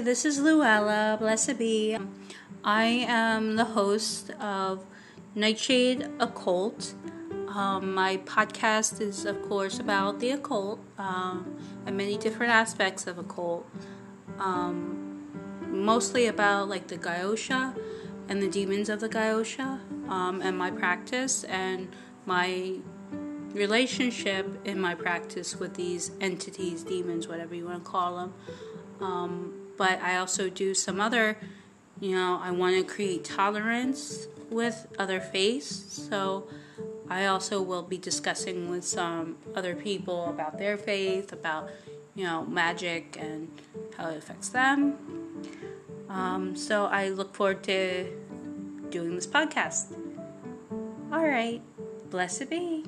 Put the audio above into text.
this is Luella, blessed be. I am the host of Nightshade Occult. Um, my podcast is, of course, about the occult um, and many different aspects of occult. Um, mostly about like the Goetia and the demons of the Goetia um, and my practice and my relationship in my practice with these entities, demons, whatever you want to call them. Um, but I also do some other, you know, I want to create tolerance with other faiths. So I also will be discussing with some other people about their faith, about, you know, magic and how it affects them. Um, so I look forward to doing this podcast. All right. Blessed be.